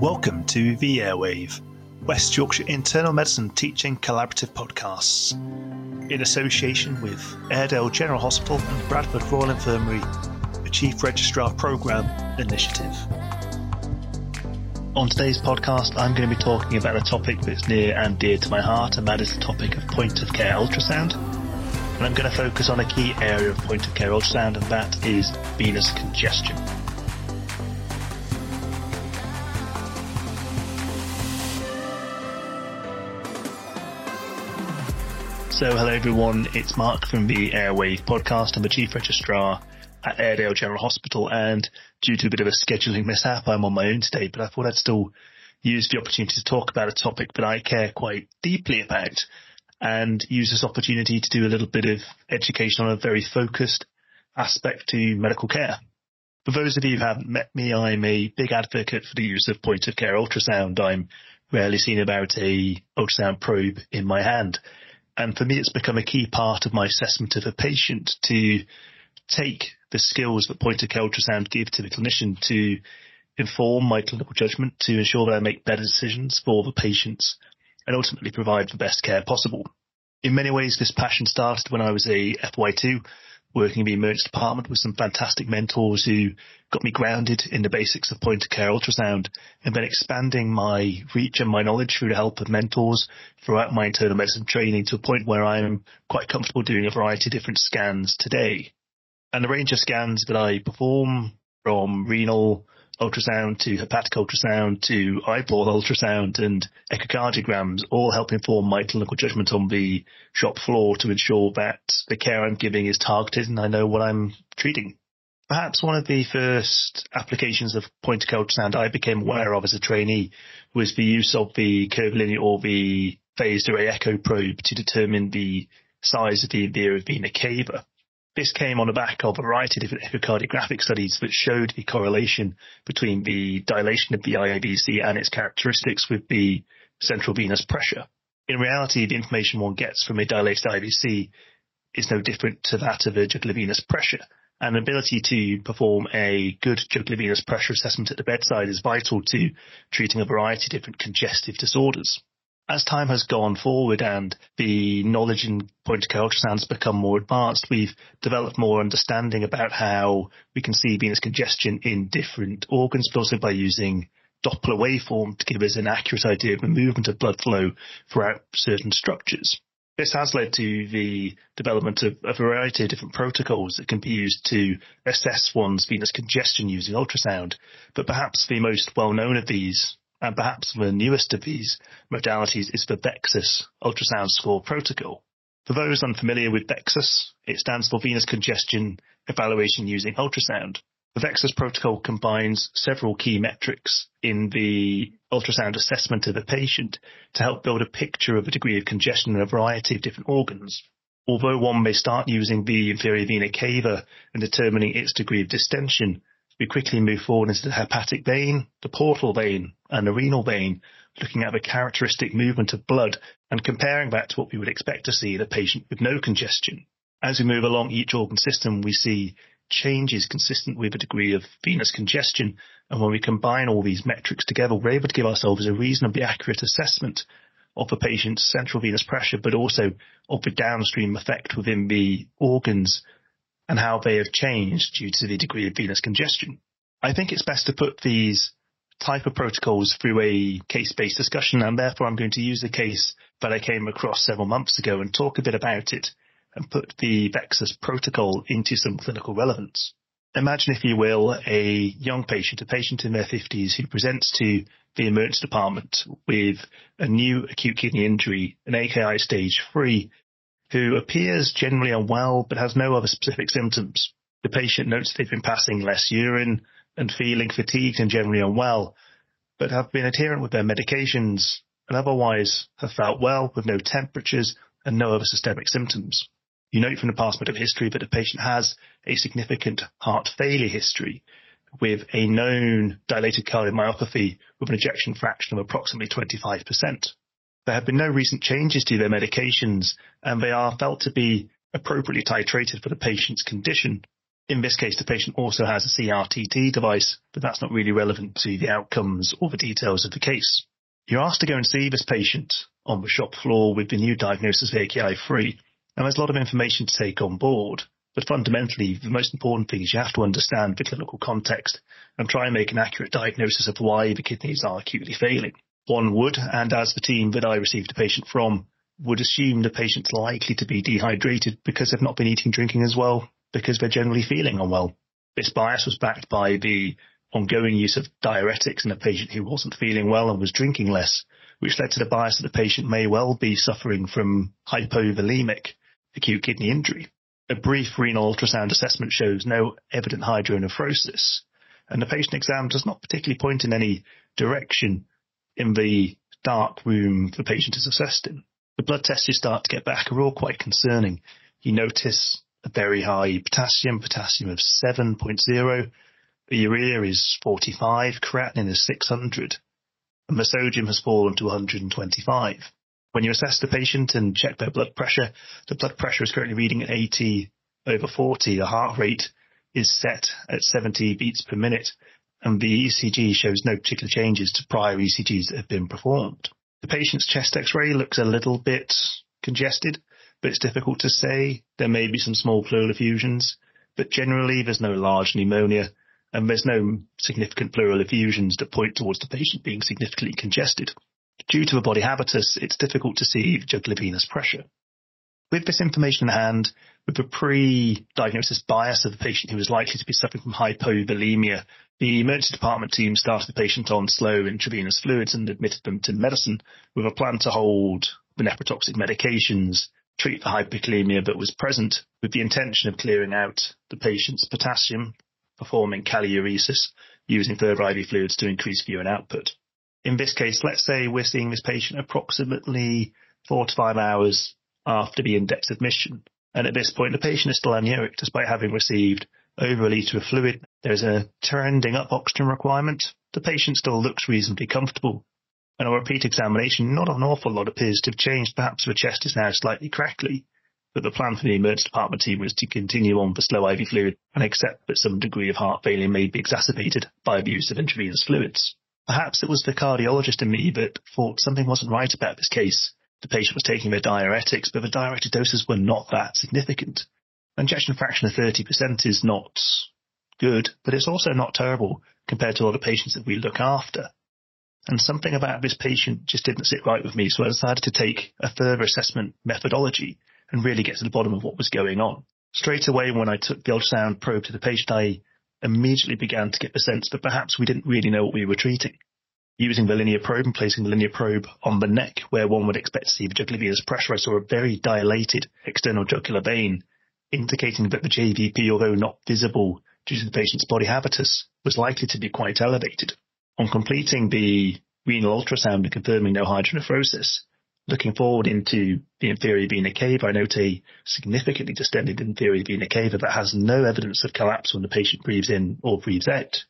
Welcome to The Airwave, West Yorkshire Internal Medicine Teaching Collaborative Podcasts, in association with Airedale General Hospital and Bradford Royal Infirmary, the Chief Registrar Programme Initiative. On today's podcast, I'm going to be talking about a topic that's near and dear to my heart, and that is the topic of point of care ultrasound. And I'm going to focus on a key area of point of care ultrasound, and that is venous congestion. So, hello everyone, it's Mark from the Airwave podcast. I'm the Chief Registrar at Airedale General Hospital, and due to a bit of a scheduling mishap, I'm on my own today, but I thought I'd still use the opportunity to talk about a topic that I care quite deeply about and use this opportunity to do a little bit of education on a very focused aspect to medical care. For those of you who haven't met me, I'm a big advocate for the use of point of care ultrasound. I'm rarely seen about a ultrasound probe in my hand. And for me, it's become a key part of my assessment of a patient to take the skills that point of care ultrasound give to the clinician to inform my clinical judgment to ensure that I make better decisions for the patients and ultimately provide the best care possible. In many ways, this passion started when I was a FY2 working in the emergency department with some fantastic mentors who got me grounded in the basics of point of care ultrasound and then expanding my reach and my knowledge through the help of mentors throughout my internal medicine training to a point where I'm quite comfortable doing a variety of different scans today. And the range of scans that I perform from renal, ultrasound to hepatic ultrasound to eyeball ultrasound and echocardiograms all help inform my clinical judgment on the shop floor to ensure that the care I'm giving is targeted and I know what I'm treating. Perhaps one of the first applications of point of care ultrasound I became aware of as a trainee was the use of the curvilinear or the phased array echo probe to determine the size of the inferior vena cava. This came on the back of a variety of different echocardiographic studies that showed the correlation between the dilation of the IVC and its characteristics with the central venous pressure. In reality, the information one gets from a dilated IVC is no different to that of a jugular venous pressure. And the ability to perform a good jugular venous pressure assessment at the bedside is vital to treating a variety of different congestive disorders as time has gone forward and the knowledge in point of care has become more advanced, we've developed more understanding about how we can see venous congestion in different organs, but also by using Doppler waveform to give us an accurate idea of the movement of blood flow throughout certain structures. This has led to the development of a variety of different protocols that can be used to assess one's venous congestion using ultrasound, but perhaps the most well known of these and perhaps the newest of these modalities is the VEXUS ultrasound score protocol. For those unfamiliar with VEXUS, it stands for Venous Congestion Evaluation Using Ultrasound. The VEXUS protocol combines several key metrics in the ultrasound assessment of a patient to help build a picture of a degree of congestion in a variety of different organs. Although one may start using the inferior vena cava and determining its degree of distension, we quickly move forward into the hepatic vein, the portal vein, and the renal vein, looking at the characteristic movement of blood and comparing that to what we would expect to see in a patient with no congestion. As we move along each organ system, we see changes consistent with a degree of venous congestion. And when we combine all these metrics together, we're able to give ourselves a reasonably accurate assessment of the patient's central venous pressure, but also of the downstream effect within the organs and how they have changed due to the degree of venous congestion. I think it's best to put these type of protocols through a case-based discussion and therefore I'm going to use a case that I came across several months ago and talk a bit about it and put the VEXUS protocol into some clinical relevance. Imagine, if you will, a young patient, a patient in their 50s who presents to the emergency department with a new acute kidney injury, an AKI stage 3, who appears generally unwell but has no other specific symptoms. The patient notes they've been passing less urine and feeling fatigued and generally unwell, but have been adherent with their medications and otherwise have felt well with no temperatures and no other systemic symptoms. You note from the past medical history that the patient has a significant heart failure history with a known dilated cardiomyopathy with an ejection fraction of approximately 25%. There have been no recent changes to their medications, and they are felt to be appropriately titrated for the patient's condition. In this case, the patient also has a CRT-D device, but that's not really relevant to the outcomes or the details of the case. You're asked to go and see this patient on the shop floor with the new diagnosis of AKI3, and there's a lot of information to take on board. But fundamentally, the most important thing is you have to understand the clinical context and try and make an accurate diagnosis of why the kidneys are acutely failing. One would, and as the team that I received a patient from, would assume the patient's likely to be dehydrated because they've not been eating drinking as well, because they're generally feeling unwell. This bias was backed by the ongoing use of diuretics in a patient who wasn't feeling well and was drinking less, which led to the bias that the patient may well be suffering from hypovolemic acute kidney injury. A brief renal ultrasound assessment shows no evident hydronephrosis, and the patient exam does not particularly point in any direction in the dark room the patient is assessed in. The blood tests you start to get back are all quite concerning. You notice a very high potassium, potassium of 7.0, the urea is 45, creatinine is 600, and the sodium has fallen to 125. When you assess the patient and check their blood pressure, the blood pressure is currently reading at 80 over 40. The heart rate is set at 70 beats per minute, and the ECG shows no particular changes to prior ECGs that have been performed. The patient's chest x-ray looks a little bit congested, but it's difficult to say. There may be some small pleural effusions, but generally there's no large pneumonia and there's no significant pleural effusions that point towards the patient being significantly congested. Due to a body habitus, it's difficult to see jugular venous pressure. With this information in hand, with the pre-diagnosis bias of the patient who was likely to be suffering from hypovolemia, the emergency department team started the patient on slow intravenous fluids and admitted them to medicine with a plan to hold the nephrotoxic medications, treat the hypokalemia that was present with the intention of clearing out the patient's potassium, performing kaliuresis using further IV fluids to increase urine output. In this case, let's say we're seeing this patient approximately four to five hours after the index admission. And at this point, the patient is still anuric despite having received over a litre of fluid. There's a trending up oxygen requirement. The patient still looks reasonably comfortable. And on repeat examination, not an awful lot appears to have changed. Perhaps the chest is now slightly crackly but the plan for the emergency department team was to continue on for slow IV fluid and accept that some degree of heart failure may be exacerbated by abuse of intravenous fluids. Perhaps it was the cardiologist in me that thought something wasn't right about this case. The patient was taking their diuretics, but the diuretic doses were not that significant. An ejection fraction of 30% is not good, but it's also not terrible compared to other patients that we look after. And something about this patient just didn't sit right with me, so I decided to take a further assessment methodology and really get to the bottom of what was going on. Straight away, when I took the ultrasound probe to the patient, I immediately began to get the sense that perhaps we didn't really know what we were treating. Using the linear probe and placing the linear probe on the neck where one would expect to see the jugular pressure, I saw a very dilated external jugular vein, indicating that the JVP, although not visible due to the patient's body habitus, was likely to be quite elevated. On completing the renal ultrasound and confirming no hydronephrosis, Looking forward into the inferior vena cava, I note a significantly distended inferior vena cava that has no evidence of collapse when the patient breathes in or breathes out.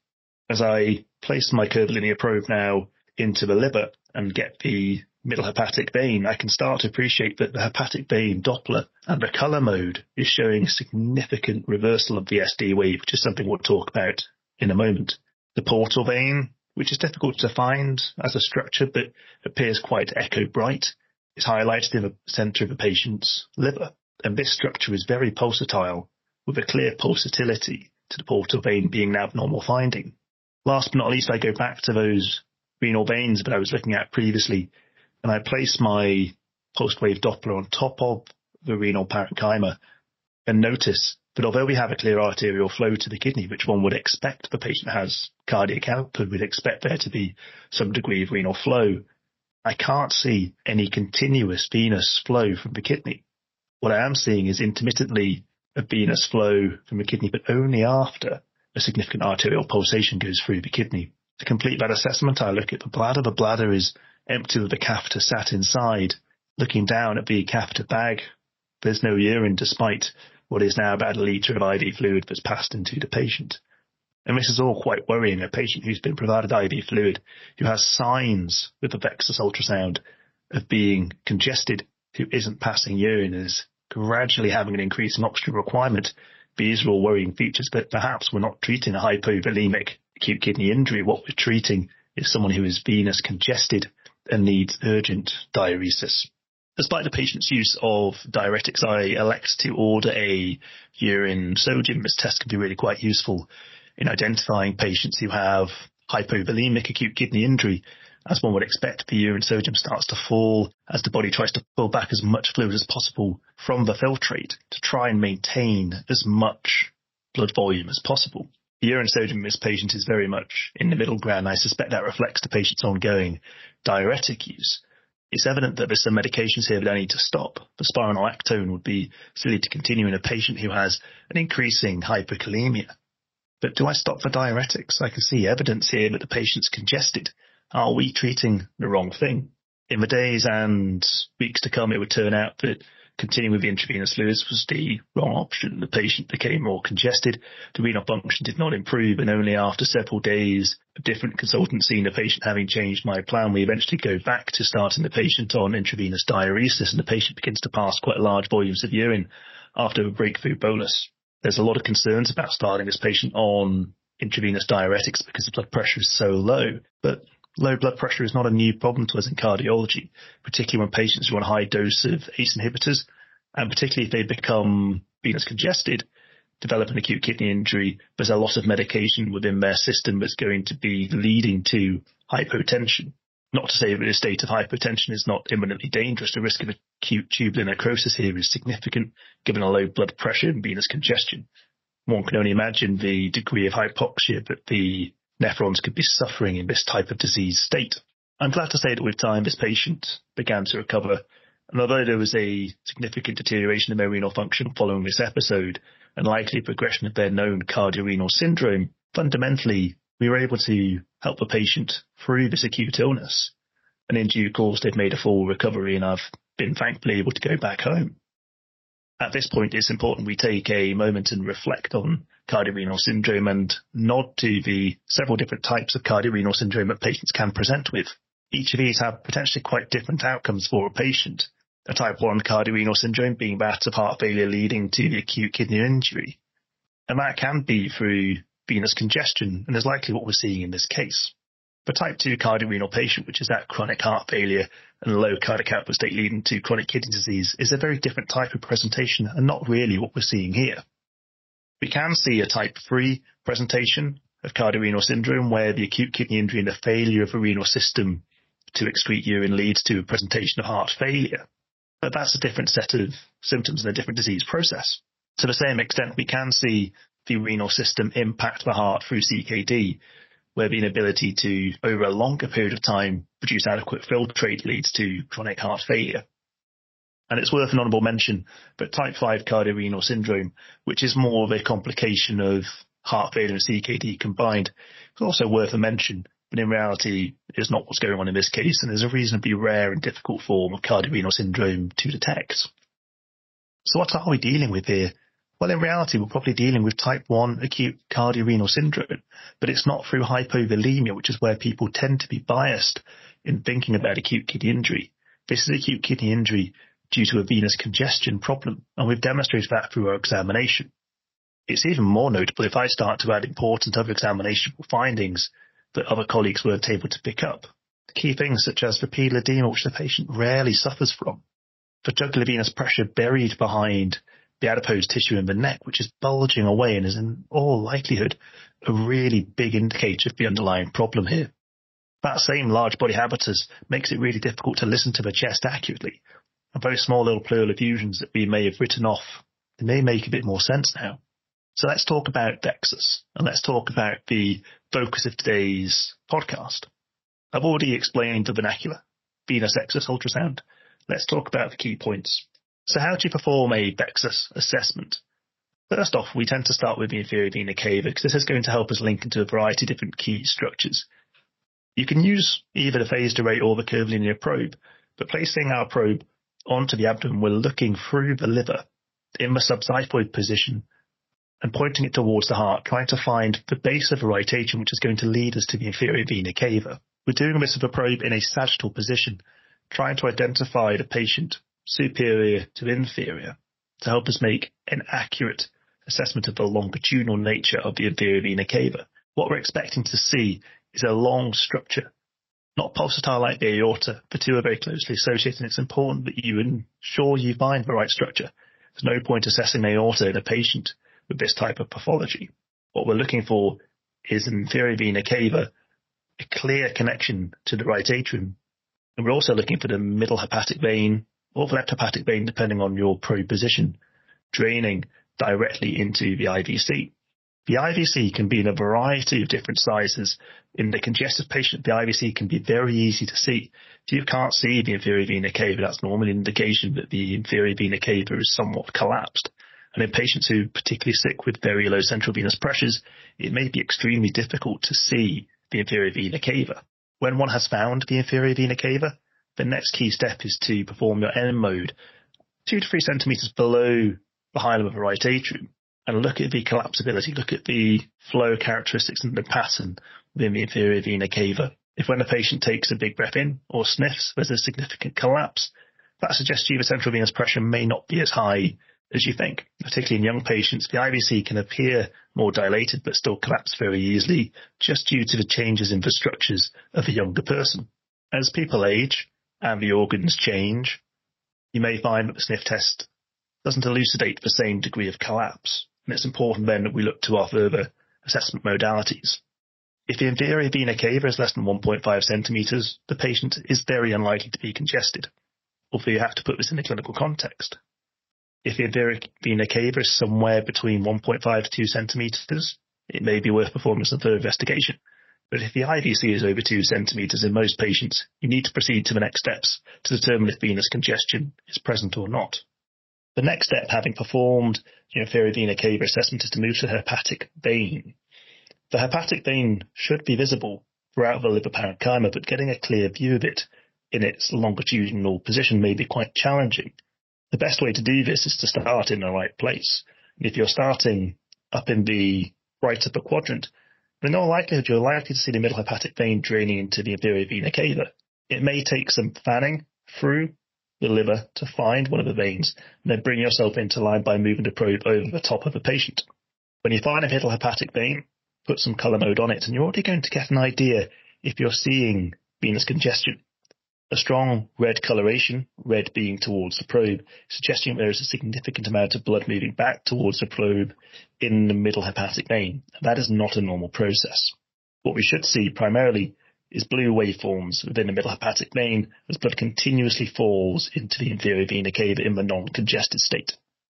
As I place my curvilinear probe now into the liver and get the middle hepatic vein, I can start to appreciate that the hepatic vein Doppler and the color mode is showing significant reversal of the SD wave, which is something we'll talk about in a moment. The portal vein, which is difficult to find as a structure, but appears quite echo bright, is highlighted in the center of the patient's liver. And this structure is very pulsatile with a clear pulsatility to the portal vein being an abnormal finding. Last but not least, I go back to those renal veins that I was looking at previously and I place my pulsed wave Doppler on top of the renal parenchyma and notice that although we have a clear arterial flow to the kidney, which one would expect the patient has cardiac output, we'd expect there to be some degree of renal flow. I can't see any continuous venous flow from the kidney. What I am seeing is intermittently a venous flow from the kidney, but only after a significant arterial pulsation goes through the kidney. To complete that assessment, I look at the bladder. The bladder is empty with the catheter sat inside. Looking down at the catheter bag, there's no urine despite what is now about a litre of IV fluid that's passed into the patient. And this is all quite worrying. A patient who's been provided IV fluid, who has signs with the Vexus ultrasound of being congested, who isn't passing urine, is gradually having an increase in oxygen requirement. These are all worrying features, but perhaps we're not treating a hypovolemic acute kidney injury. What we're treating is someone who is venous congested and needs urgent diuresis. Despite the patient's use of diuretics, I elect to order a urine sodium. This test can be really quite useful in identifying patients who have hypovolemic acute kidney injury. As one would expect, the urine sodium starts to fall as the body tries to pull back as much fluid as possible from the filtrate to try and maintain as much blood volume as possible. The urine sodium in this patient is very much in the middle ground. I suspect that reflects the patient's ongoing diuretic use. It's evident that there's some medications here that I need to stop. The spironolactone would be silly to continue in a patient who has an increasing hyperkalemia. But do I stop for diuretics? I can see evidence here that the patient's congested. Are we treating the wrong thing? In the days and weeks to come, it would turn out that continuing with the intravenous fluids was the wrong option. The patient became more congested. The renal function did not improve. And only after several days of different consultancy and the patient having changed my plan, we eventually go back to starting the patient on intravenous diuresis and the patient begins to pass quite large volumes of urine after a breakthrough bolus there's a lot of concerns about starting this patient on intravenous diuretics because the blood pressure is so low. But low blood pressure is not a new problem to us in cardiology, particularly when patients are on high dose of ACE inhibitors, and particularly if they become venous congested, develop an acute kidney injury, there's a lot of medication within their system that's going to be leading to hypotension. Not to say that a state of hypertension is not imminently dangerous. The risk of acute tubular necrosis here is significant given a low blood pressure and venous congestion. One can only imagine the degree of hypoxia that the nephrons could be suffering in this type of disease state. I'm glad to say that with time, this patient began to recover. And although there was a significant deterioration in their renal function following this episode and likely progression of their known cardiorenal syndrome, fundamentally we were able to help the patient through this acute illness. And in due course, they've made a full recovery and I've been thankfully able to go back home. At this point, it's important we take a moment and reflect on cardiorenal syndrome and nod to the several different types of cardiorenal syndrome that patients can present with. Each of these have potentially quite different outcomes for a patient. A type 1 cardiorenal syndrome being that of heart failure leading to the acute kidney injury. And that can be through venous congestion, and is likely what we're seeing in this case. For type 2 cardiorenal patient, which is that chronic heart failure and low cardiac output state leading to chronic kidney disease, is a very different type of presentation and not really what we're seeing here. We can see a type 3 presentation of cardiorenal syndrome where the acute kidney injury and the failure of the renal system to excrete urine leads to a presentation of heart failure. But that's a different set of symptoms and a different disease process. To the same extent, we can see the renal system impact the heart through CKD, where the inability to, over a longer period of time, produce adequate filtrate leads to chronic heart failure. And it's worth an honourable mention but type 5 cardiorenal syndrome, which is more of a complication of heart failure and CKD combined, is also worth a mention, but in reality is not what's going on in this case and is a reasonably rare and difficult form of cardiorenal syndrome to detect. So what are we dealing with here? Well, in reality, we're probably dealing with type 1 acute cardiorenal syndrome, but it's not through hypovolemia, which is where people tend to be biased in thinking about acute kidney injury. This is acute kidney injury due to a venous congestion problem, and we've demonstrated that through our examination. It's even more notable if I start to add important other examinational findings that other colleagues weren't able to pick up. Key things such as repeated edema, which the patient rarely suffers from, for jugular venous pressure buried behind the adipose tissue in the neck, which is bulging away and is in all likelihood a really big indicator of the underlying problem here. That same large body habitus makes it really difficult to listen to the chest accurately. And very small little pleural effusions that we may have written off, they may make a bit more sense now. So let's talk about VEXUS and let's talk about the focus of today's podcast. I've already explained the vernacular, venous DEXUS ultrasound. Let's talk about the key points. So how do you perform a VEXUS assessment? First off, we tend to start with the inferior vena cava because this is going to help us link into a variety of different key structures. You can use either the phased array or the curvilinear probe, but placing our probe onto the abdomen, we're looking through the liver in the subxiphoid position and pointing it towards the heart, trying to find the base of the right atrium, which is going to lead us to the inferior vena cava. We're doing this with a probe in a sagittal position, trying to identify the patient superior to inferior to help us make an accurate assessment of the longitudinal nature of the inferior vena cava. What we're expecting to see is a long structure, not pulsatile like the aorta. The two are very closely associated and it's important that you ensure you find the right structure. There's no point assessing aorta in a patient with this type of pathology. What we're looking for is an inferior vena cava, a clear connection to the right atrium. And we're also looking for the middle hepatic vein or the left hepatic vein, depending on your probe position, draining directly into the IVC. The IVC can be in a variety of different sizes. In the congestive patient, the IVC can be very easy to see. If you can't see the inferior vena cava, that's normally an indication that the inferior vena cava is somewhat collapsed. And in patients who are particularly sick with very low central venous pressures, it may be extremely difficult to see the inferior vena cava. When one has found the inferior vena cava, the next key step is to perform your M mode two to three centimeters below the hilum of the right atrium and look at the collapsibility, look at the flow characteristics and the pattern within the inferior vena cava. If when a patient takes a big breath in or sniffs, there's a significant collapse, that suggests to you the central venous pressure may not be as high as you think. Particularly in young patients, the IVC can appear more dilated but still collapse very easily just due to the changes in the structures of a younger person. As people age and the organs change, you may find that the sniff test doesn't elucidate the same degree of collapse and it's important then that we look to our further assessment modalities. If the inferior vena cava is less than 1.5 centimetres, the patient is very unlikely to be congested, although you have to put this in a clinical context. If the inferior vena cava is somewhere between 1.5 to 2 centimetres, it may be worth performing some further investigation. But if the IVC is over 2 centimetres in most patients, you need to proceed to the next steps to determine if venous congestion is present or not. The next step, having performed you know, inferior vena cava assessment, is to move to the hepatic vein. The hepatic vein should be visible throughout the liver parenchyma, but getting a clear view of it in its longitudinal position may be quite challenging. The best way to do this is to start in the right place. If you're starting up in the right upper quadrant, in all likelihood you're likely to see the middle hepatic vein draining into the inferior vena cava. It may take some fanning through the liver to find one of the veins and then bring yourself into line by moving the probe over the top of the patient. When you find a middle hepatic vein, put some color mode on it and you're already going to get an idea if you're seeing venous congestion. A strong red coloration, red being towards the probe, suggesting there is a significant amount of blood moving back towards the probe in the middle hepatic vein. That is not a normal process. What we should see primarily is blue waveforms within the middle hepatic vein as blood continuously falls into the inferior vena cava in the non-congested state.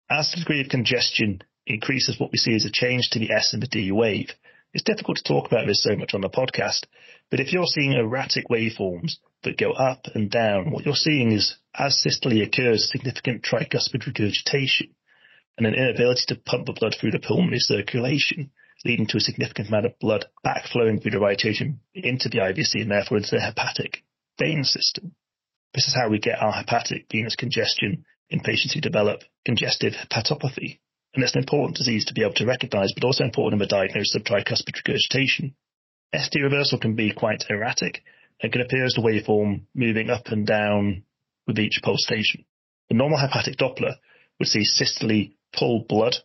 As the degree of congestion increases, what we see is a change to the S and the D wave. It's difficult to talk about this so much on the podcast, but if you're seeing erratic waveforms that go up and down, what you're seeing is as systole occurs, significant tricuspid regurgitation and an inability to pump the blood through the pulmonary circulation leading to a significant amount of blood backflowing through the right atrium into the IVC and therefore into the hepatic vein system. This is how we get our hepatic venous congestion in patients who develop congestive hepatopathy. And it's an important disease to be able to recognize, but also important in the diagnosis of tricuspid regurgitation. SD reversal can be quite erratic and can appear as the waveform moving up and down with each pulsation. The normal hepatic Doppler would see systole pull blood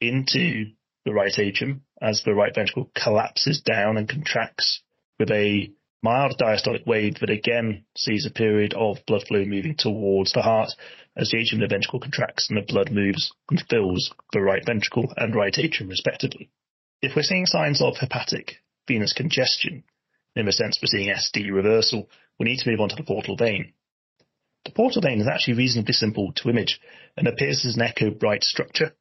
into the right atrium as the right ventricle collapses down and contracts with a mild diastolic wave that again sees a period of blood flow moving towards the heart as the atrium of the ventricle contracts and the blood moves and fills the right ventricle and right atrium respectively. If we're seeing signs of hepatic venous congestion, in the sense we're seeing SD reversal, we need to move on to the portal vein. The portal vein is actually reasonably simple to image and appears as an echo bright structure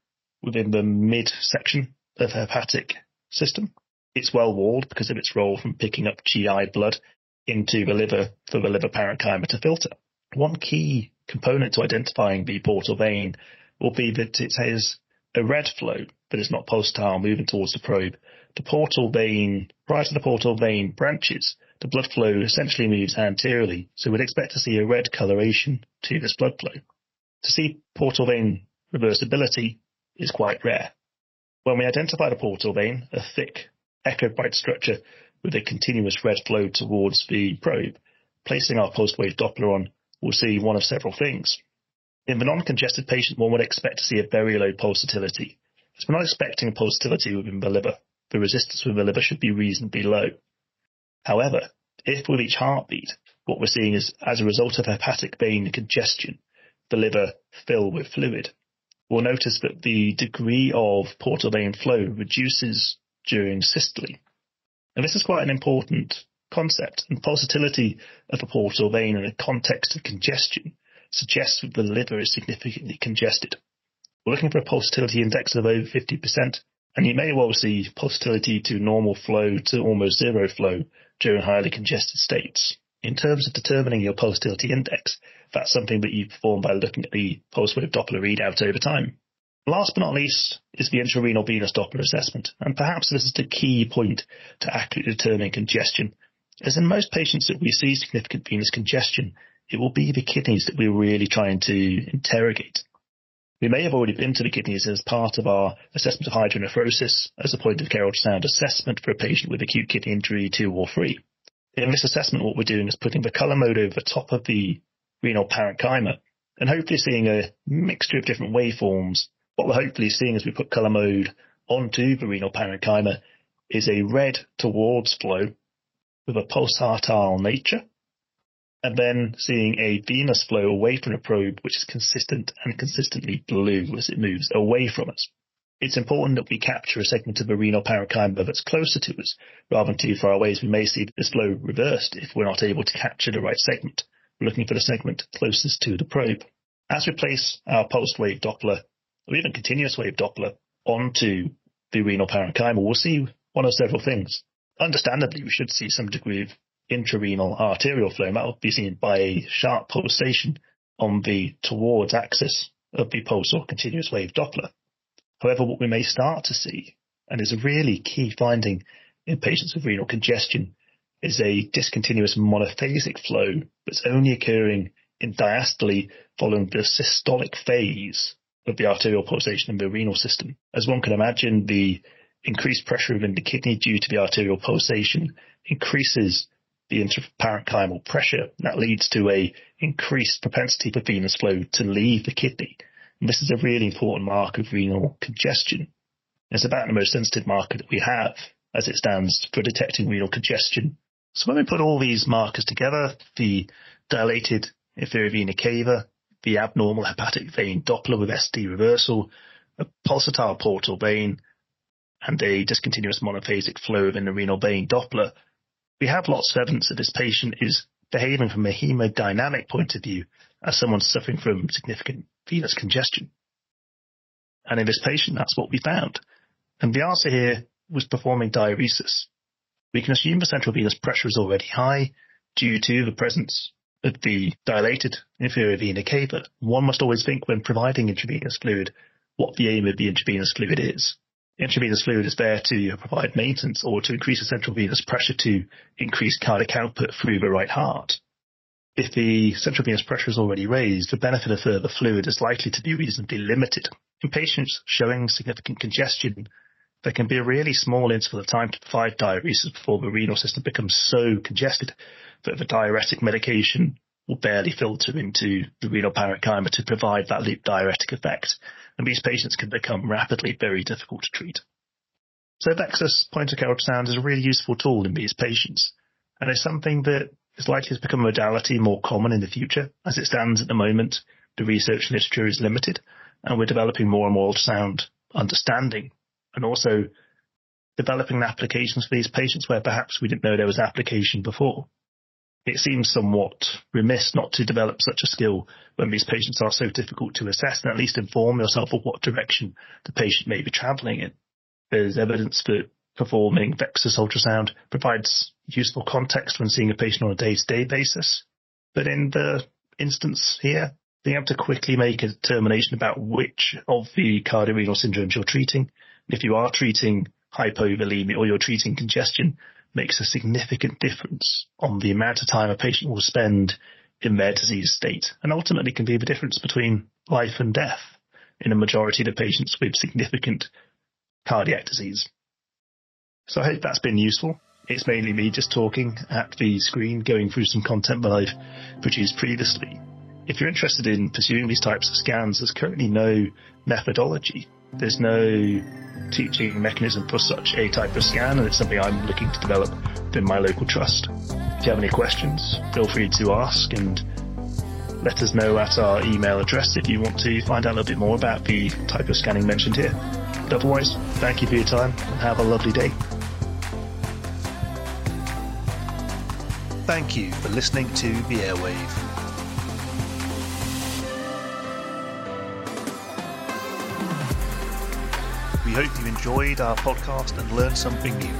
within the mid section of hepatic system. It's well walled because of its role from picking up GI blood into the liver for the liver parenchyma to filter. One key component to identifying the portal vein will be that it has a red flow, but it's not pulsatile moving towards the probe. The portal vein, prior to the portal vein branches, the blood flow essentially moves anteriorly, so we'd expect to see a red coloration to this blood flow. To see portal vein reversibility is quite rare. When we identify the portal vein, a thick echo bright structure with a continuous red flow towards the probe, placing our pulse wave Doppler on, we'll see one of several things. In the non-congested patient, one would expect to see a very low pulsatility, As we're not expecting a pulsatility within the liver, the resistance within the liver should be reasonably low. However, if with each heartbeat, what we're seeing is as a result of hepatic vein congestion, the liver fill with fluid, we'll notice that the degree of portal vein flow reduces during systole. And this is quite an important concept, and pulsatility of a portal vein in a context of congestion suggests that the liver is significantly congested. We're looking for a pulsatility index of over 50%, and you may well see pulsatility to normal flow to almost zero flow during highly congested states. In terms of determining your pulsatility index, that's something that you perform by looking at the pulse wave Doppler readout over time. Last but not least is the intrarenal venous Doppler assessment, and perhaps this is the key point to accurately determining congestion. As in most patients that we see significant venous congestion, it will be the kidneys that we're really trying to interrogate. We may have already been to the kidneys as part of our assessment of hydronephrosis as a point of care ultrasound assessment for a patient with acute kidney injury 2 or 3. In this assessment, what we're doing is putting the colour mode over top of the renal parenchyma and hopefully seeing a mixture of different waveforms. What we're hopefully seeing as we put colour mode onto the renal parenchyma is a red towards flow with a pulsatile nature and then seeing a venous flow away from the probe, which is consistent and consistently blue as it moves away from us. It's important that we capture a segment of the renal parenchyma that's closer to us rather than too far away, as we may see this flow reversed if we're not able to capture the right segment. We're looking for the segment closest to the probe. As we place our pulsed wave Doppler, or even continuous wave Doppler, onto the renal parenchyma, we'll see one of several things. Understandably, we should see some degree of intrarenal arterial flow. That will be seen by a sharp pulsation on the towards axis of the pulse or continuous wave Doppler. However, what we may start to see, and is a really key finding in patients with renal congestion, is a discontinuous monophasic flow that's only occurring in diastole following the systolic phase of the arterial pulsation in the renal system. As one can imagine, the increased pressure within the kidney due to the arterial pulsation increases the intraparenchymal pressure. That leads to a increased propensity for venous flow to leave the kidney. And this is a really important marker of renal congestion. It's about the most sensitive marker that we have as it stands for detecting renal congestion. So when we put all these markers together, the dilated inferior vena cava, the abnormal hepatic vein Doppler with SD reversal, a pulsatile portal vein, and a discontinuous monophasic flow within the renal vein Doppler, we have lots of evidence that this patient is behaving from a hemodynamic point of view as someone suffering from significant venous congestion. And in this patient, that's what we found. And the answer here was performing diuresis. We can assume the central venous pressure is already high due to the presence of the dilated inferior vena cava. One must always think when providing intravenous fluid what the aim of the intravenous fluid is intravenous fluid is there to provide maintenance or to increase the central venous pressure to increase cardiac output through the right heart. If the central venous pressure is already raised, the benefit of further fluid is likely to be reasonably limited. In patients showing significant congestion, there can be a really small interval of time to provide diuresis before the renal system becomes so congested that the diuretic medication will barely filter into the renal parenchyma to provide that loop diuretic effect and these patients can become rapidly very difficult to treat. So Vexus point of care ultrasound is a really useful tool in these patients, and it's something that is likely to become a modality more common in the future. As it stands at the moment, the research literature is limited, and we're developing more and more ultrasound understanding, and also developing applications for these patients where perhaps we didn't know there was application before it seems somewhat remiss not to develop such a skill when these patients are so difficult to assess and at least inform yourself of what direction the patient may be travelling in. There's evidence that performing Vexus ultrasound provides useful context when seeing a patient on a day-to-day basis. But in the instance here, being able to quickly make a determination about which of the cardiorenal syndromes you're treating, if you are treating hypovolemia or you're treating congestion, makes a significant difference on the amount of time a patient will spend in their disease state and ultimately can be the difference between life and death in a majority of the patients with significant cardiac disease. So I hope that's been useful. It's mainly me just talking at the screen, going through some content that I've produced previously. If you're interested in pursuing these types of scans, there's currently no methodology There's no teaching mechanism for such a type of scan, and it's something I'm looking to develop within my local trust. If you have any questions, feel free to ask and let us know at our email address if you want to find out a little bit more about the type of scanning mentioned here. But otherwise, thank you for your time and have a lovely day. Thank you for listening to The Airwave. We hope you enjoyed our podcast and learned something new.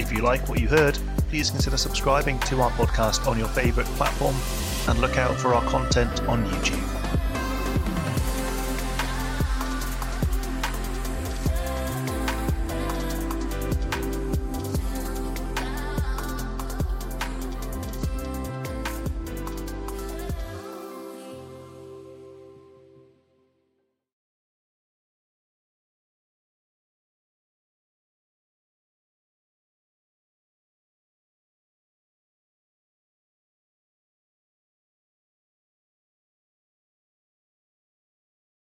If you like what you heard, please consider subscribing to our podcast on your favourite platform and look out for our content on YouTube.